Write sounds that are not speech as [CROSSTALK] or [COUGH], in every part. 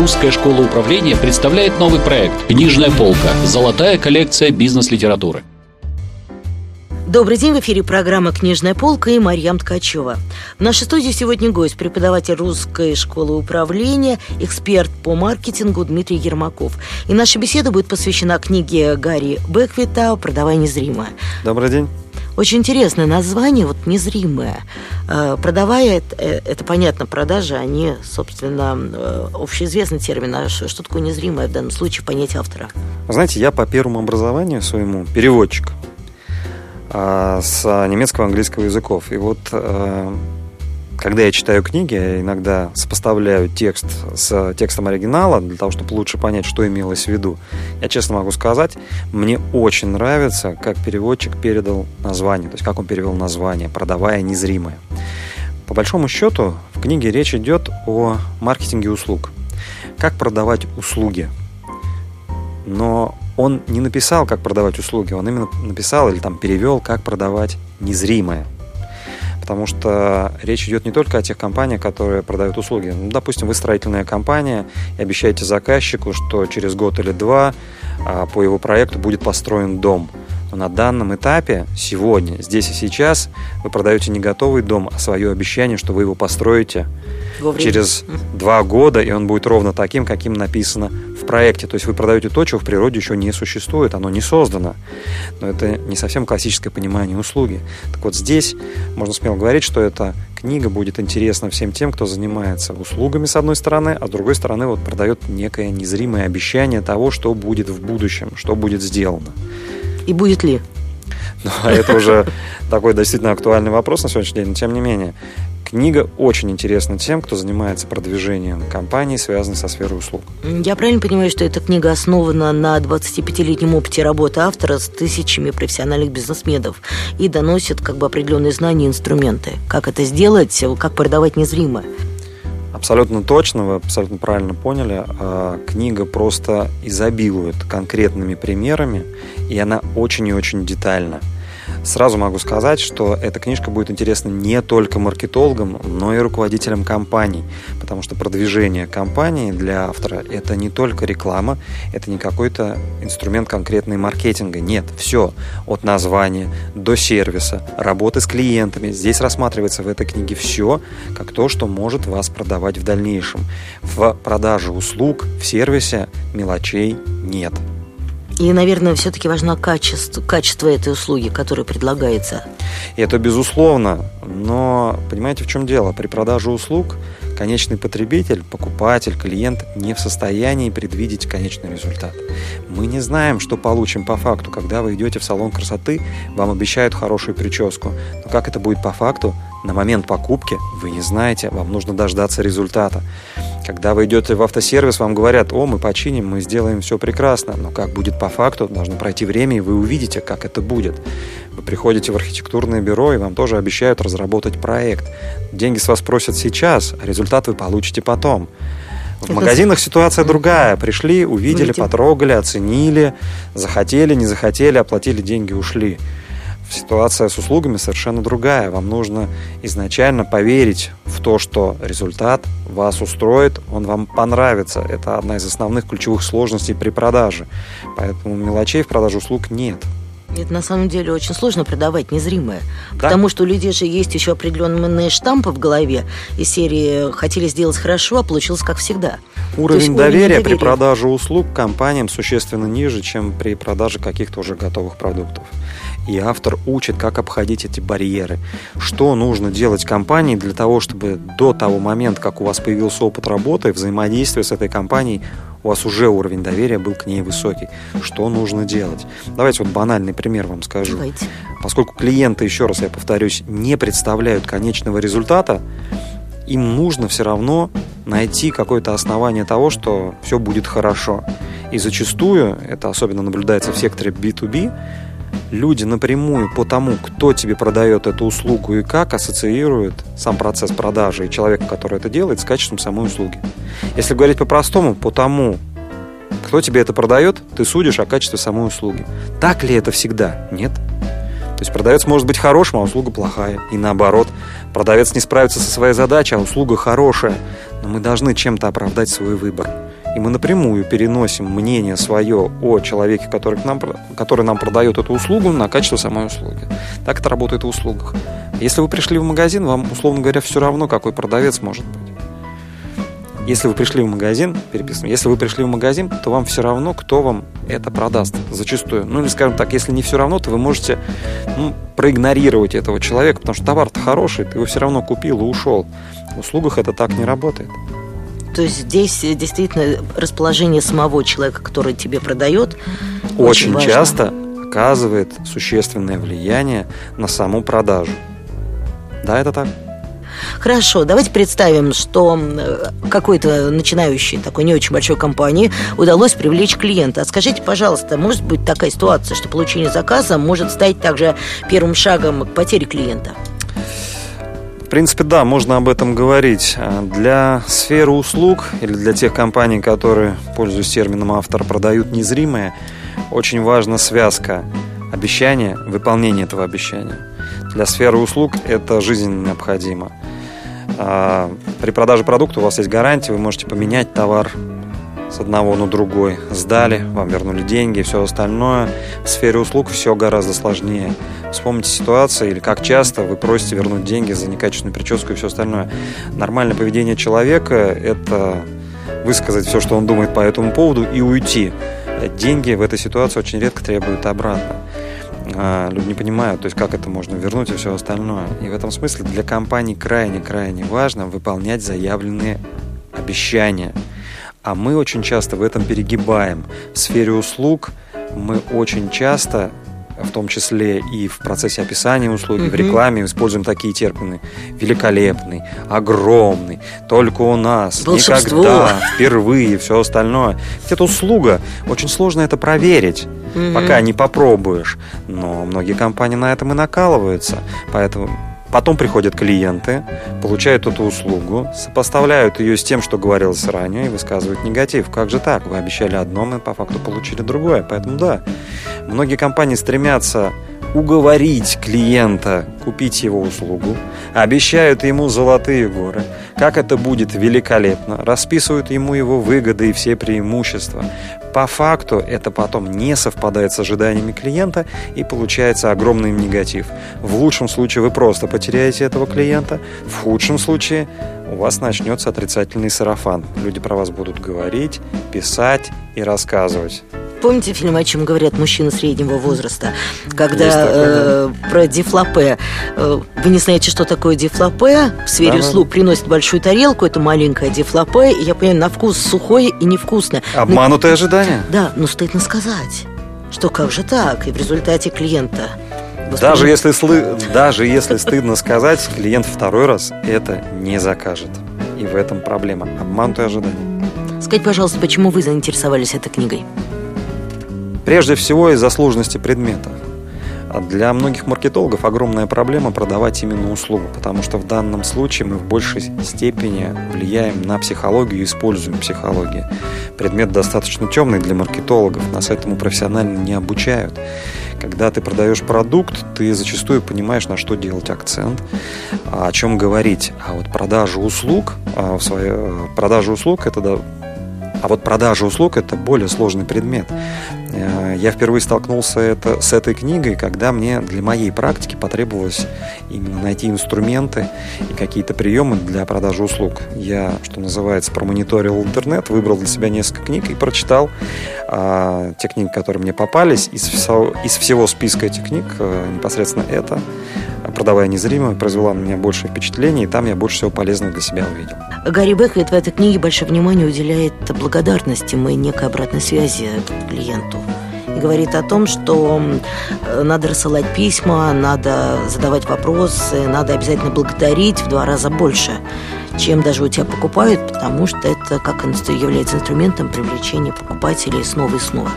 Русская школа управления представляет новый проект «Книжная полка. Золотая коллекция бизнес-литературы». Добрый день, в эфире программа «Книжная полка» и Марьям Ткачева. В нашей студии сегодня гость, преподаватель Русской школы управления, эксперт по маркетингу Дмитрий Ермаков. И наша беседа будет посвящена книге Гарри Беквита «Продавай незримое». Добрый день. Очень интересное название, вот незримое. Э, продавая, это, э, это понятно, продажи, они, собственно, э, общеизвестный термин. А что, такое незримое в данном случае понятие автора? Знаете, я по первому образованию своему переводчик. А, с немецкого и английского языков. И вот когда я читаю книги, я иногда сопоставляю текст с текстом оригинала для того, чтобы лучше понять, что имелось в виду. Я честно могу сказать, мне очень нравится, как переводчик передал название, то есть как он перевел название, продавая незримое. По большому счету, в книге речь идет о маркетинге услуг. Как продавать услуги. Но он не написал, как продавать услуги, он именно написал или там перевел, как продавать незримое. Потому что речь идет не только о тех компаниях, которые продают услуги. Ну, допустим, вы строительная компания и обещаете заказчику, что через год или два а, по его проекту будет построен дом. Но на данном этапе, сегодня, здесь и сейчас, вы продаете не готовый дом, а свое обещание, что вы его построите Вовремя. через два года, и он будет ровно таким, каким написано в проекте. То есть вы продаете то, чего в природе еще не существует, оно не создано. Но это не совсем классическое понимание услуги. Так вот здесь можно смело говорить, что эта книга будет интересна всем тем, кто занимается услугами с одной стороны, а с другой стороны вот продает некое незримое обещание того, что будет в будущем, что будет сделано. И будет ли? Ну, а это уже [LAUGHS] такой действительно актуальный вопрос на сегодняшний день, но тем не менее. Книга очень интересна тем, кто занимается продвижением компаний, связанных со сферой услуг. Я правильно понимаю, что эта книга основана на 25-летнем опыте работы автора с тысячами профессиональных бизнесменов и доносит как бы определенные знания и инструменты. Как это сделать, как продавать незримое. Абсолютно точно, вы абсолютно правильно поняли. А, книга просто изобилует конкретными примерами, и она очень и очень детальна. Сразу могу сказать, что эта книжка будет интересна не только маркетологам, но и руководителям компаний, потому что продвижение компании для автора – это не только реклама, это не какой-то инструмент конкретный маркетинга. Нет, все от названия до сервиса, работы с клиентами. Здесь рассматривается в этой книге все, как то, что может вас продавать в дальнейшем. В продаже услуг, в сервисе мелочей нет. И, наверное, все-таки важно качество, качество этой услуги, которая предлагается. Это безусловно. Но понимаете, в чем дело? При продаже услуг конечный потребитель, покупатель, клиент не в состоянии предвидеть конечный результат. Мы не знаем, что получим по факту. Когда вы идете в салон красоты, вам обещают хорошую прическу. Но как это будет по факту, на момент покупки вы не знаете, вам нужно дождаться результата. Когда вы идете в автосервис, вам говорят, о, мы починим, мы сделаем все прекрасно. Но как будет по факту, должно пройти время, и вы увидите, как это будет. Вы приходите в архитектурное бюро, и вам тоже обещают разработать проект. Деньги с вас просят сейчас, а результат вы получите потом. В магазинах ситуация другая. Пришли, увидели, потрогали, оценили, захотели, не захотели, оплатили деньги, ушли ситуация с услугами совершенно другая. Вам нужно изначально поверить в то, что результат вас устроит, он вам понравится. Это одна из основных ключевых сложностей при продаже. Поэтому мелочей в продаже услуг нет. Это на самом деле очень сложно продавать незримое. Да? Потому что у людей же есть еще определенные штампы в голове из серии «хотели сделать хорошо, а получилось как всегда». Уровень доверия, доверия при продаже услуг компаниям существенно ниже, чем при продаже каких-то уже готовых продуктов и автор учит, как обходить эти барьеры. Что нужно делать компании для того, чтобы до того момента, как у вас появился опыт работы, взаимодействия с этой компанией, у вас уже уровень доверия был к ней высокий. Что нужно делать? Давайте вот банальный пример вам скажу. Давайте. Поскольку клиенты, еще раз я повторюсь, не представляют конечного результата, им нужно все равно найти какое-то основание того, что все будет хорошо. И зачастую, это особенно наблюдается в секторе B2B, люди напрямую по тому, кто тебе продает эту услугу и как, ассоциируют сам процесс продажи и человека, который это делает, с качеством самой услуги. Если говорить по-простому, по тому, кто тебе это продает, ты судишь о качестве самой услуги. Так ли это всегда? Нет. То есть продавец может быть хорошим, а услуга плохая. И наоборот, продавец не справится со своей задачей, а услуга хорошая. Но мы должны чем-то оправдать свой выбор. И мы напрямую переносим мнение свое о человеке, который, к нам, который нам продает эту услугу, на качество самой услуги. Так это работает в услугах. Если вы пришли в магазин, вам, условно говоря, все равно, какой продавец может быть. Если вы пришли в магазин, переписываем, если вы пришли в магазин, то вам все равно, кто вам это продаст, зачастую. Ну, или, скажем так, если не все равно, то вы можете ну, проигнорировать этого человека, потому что товар-то хороший, ты его все равно купил и ушел. В услугах это так не работает. То есть здесь э, действительно расположение самого человека, который тебе продает, очень, очень часто оказывает существенное влияние на саму продажу. Да, это так. Хорошо, давайте представим, что э, какой-то начинающей, такой не очень большой компании удалось привлечь клиента. А скажите, пожалуйста, может быть такая ситуация, что получение заказа может стать также первым шагом к потере клиента? Принципе, да, можно об этом говорить. Для сферы услуг или для тех компаний, которые, пользуясь термином автор, продают незримое, очень важна связка обещания, выполнения этого обещания. Для сферы услуг это жизненно необходимо. А, при продаже продукта у вас есть гарантия, вы можете поменять товар с одного на другой. Сдали, вам вернули деньги все остальное. В сфере услуг все гораздо сложнее. Вспомните ситуацию или как часто вы просите вернуть деньги за некачественную прическу и все остальное. Нормальное поведение человека – это высказать все, что он думает по этому поводу и уйти. Деньги в этой ситуации очень редко требуют обратно. А, люди не понимают, то есть как это можно вернуть и все остальное. И в этом смысле для компании крайне-крайне важно выполнять заявленные обещания. А мы очень часто в этом перегибаем. В сфере услуг мы очень часто в том числе и в процессе описания услуги, угу. в рекламе используем такие термины. Великолепный, огромный, только у нас, Волшебство. никогда, впервые, все остальное. Ведь это услуга, очень сложно это проверить угу. пока не попробуешь. Но многие компании на этом и накалываются. Поэтому Потом приходят клиенты, получают эту услугу, сопоставляют ее с тем, что говорилось ранее, и высказывают негатив. Как же так? Вы обещали одно, мы по факту получили другое. Поэтому да, многие компании стремятся уговорить клиента купить его услугу, обещают ему золотые горы, как это будет великолепно, расписывают ему его выгоды и все преимущества. По факту это потом не совпадает с ожиданиями клиента и получается огромный негатив. В лучшем случае вы просто потеряете этого клиента, в худшем случае у вас начнется отрицательный сарафан. Люди про вас будут говорить, писать и рассказывать. Помните фильм «О чем говорят мужчины среднего возраста», когда такой, э, про дефлопе. Э, вы не знаете, что такое сфере да, услуг приносит большую тарелку, это маленькое дефлопе, и я понимаю, на вкус сухое и невкусное. Обманутое но, ожидание. Да, но стыдно сказать, что как же так, и в результате клиента даже если, слы... Даже если стыдно сказать, клиент второй раз это не закажет. И в этом проблема. Обманутое ожидание. Скажите, пожалуйста, почему вы заинтересовались этой книгой? Прежде всего из-за сложности предмета. А для многих маркетологов огромная проблема продавать именно услугу, потому что в данном случае мы в большей степени влияем на психологию и используем психологию. Предмет достаточно темный для маркетологов, нас этому профессионально не обучают. Когда ты продаешь продукт, ты зачастую понимаешь, на что делать акцент, о чем говорить. А вот продажа услуг, а в своей, э, продажа услуг это а вот продажа услуг – это более сложный предмет. Э, я впервые столкнулся это, с этой книгой, когда мне для моей практики потребовалось именно найти инструменты и какие-то приемы для продажи услуг. Я, что называется, промониторил интернет, выбрал для себя несколько книг и прочитал а, те книги, которые мне попались. Из, из всего списка этих книг а, непосредственно это «Продавая незримо» произвела на меня больше впечатлений, и там я больше всего полезного для себя увидел. Гарри Беккет в этой книге большое внимание уделяет благодарности и некой обратной связи клиенту и говорит о том, что надо рассылать письма, надо задавать вопросы, надо обязательно благодарить в два раза больше, чем даже у тебя покупают, потому что это как является инструментом привлечения покупателей снова и снова.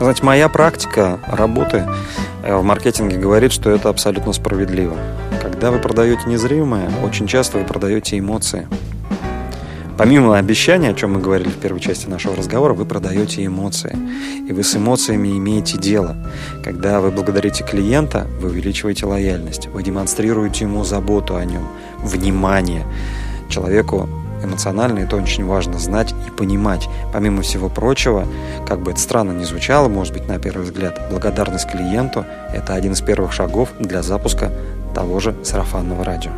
Знаете, моя практика работы э, в маркетинге говорит, что это абсолютно справедливо. Когда вы продаете незримое, очень часто вы продаете эмоции. Помимо обещания, о чем мы говорили в первой части нашего разговора, вы продаете эмоции. И вы с эмоциями имеете дело. Когда вы благодарите клиента, вы увеличиваете лояльность. Вы демонстрируете ему заботу о нем, внимание. Человеку эмоционально, это очень важно знать понимать. Помимо всего прочего, как бы это странно ни звучало, может быть, на первый взгляд, благодарность клиенту – это один из первых шагов для запуска того же сарафанного радио.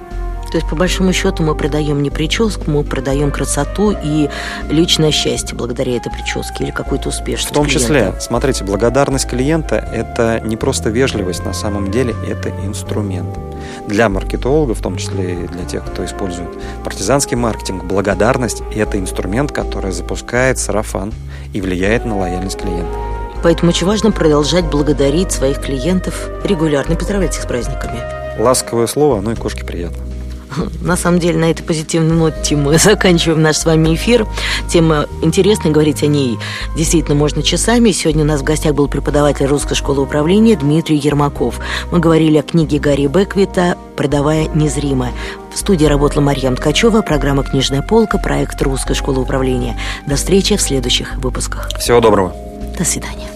То есть, по большому счету, мы продаем не прическу, мы продаем красоту и личное счастье благодаря этой прическе или какую-то успешность. В том клиента. числе, смотрите, благодарность клиента – это не просто вежливость, на самом деле это инструмент. Для маркетологов, в том числе и для тех, кто использует партизанский маркетинг, благодарность – это инструмент, который запускает сарафан и влияет на лояльность клиента. Поэтому очень важно продолжать благодарить своих клиентов регулярно, поздравлять их с праздниками. Ласковое слово, ну и кошке приятно. На самом деле, на этой позитивной ноте мы [LAUGHS] заканчиваем наш с вами эфир. Тема интересная, говорить о ней действительно можно часами. Сегодня у нас в гостях был преподаватель Русской школы управления Дмитрий Ермаков. Мы говорили о книге Гарри Беквита «Продавая незримо». В студии работала Марьям Ткачева, программа «Книжная полка», проект Русской школы управления. До встречи в следующих выпусках. Всего доброго. До свидания.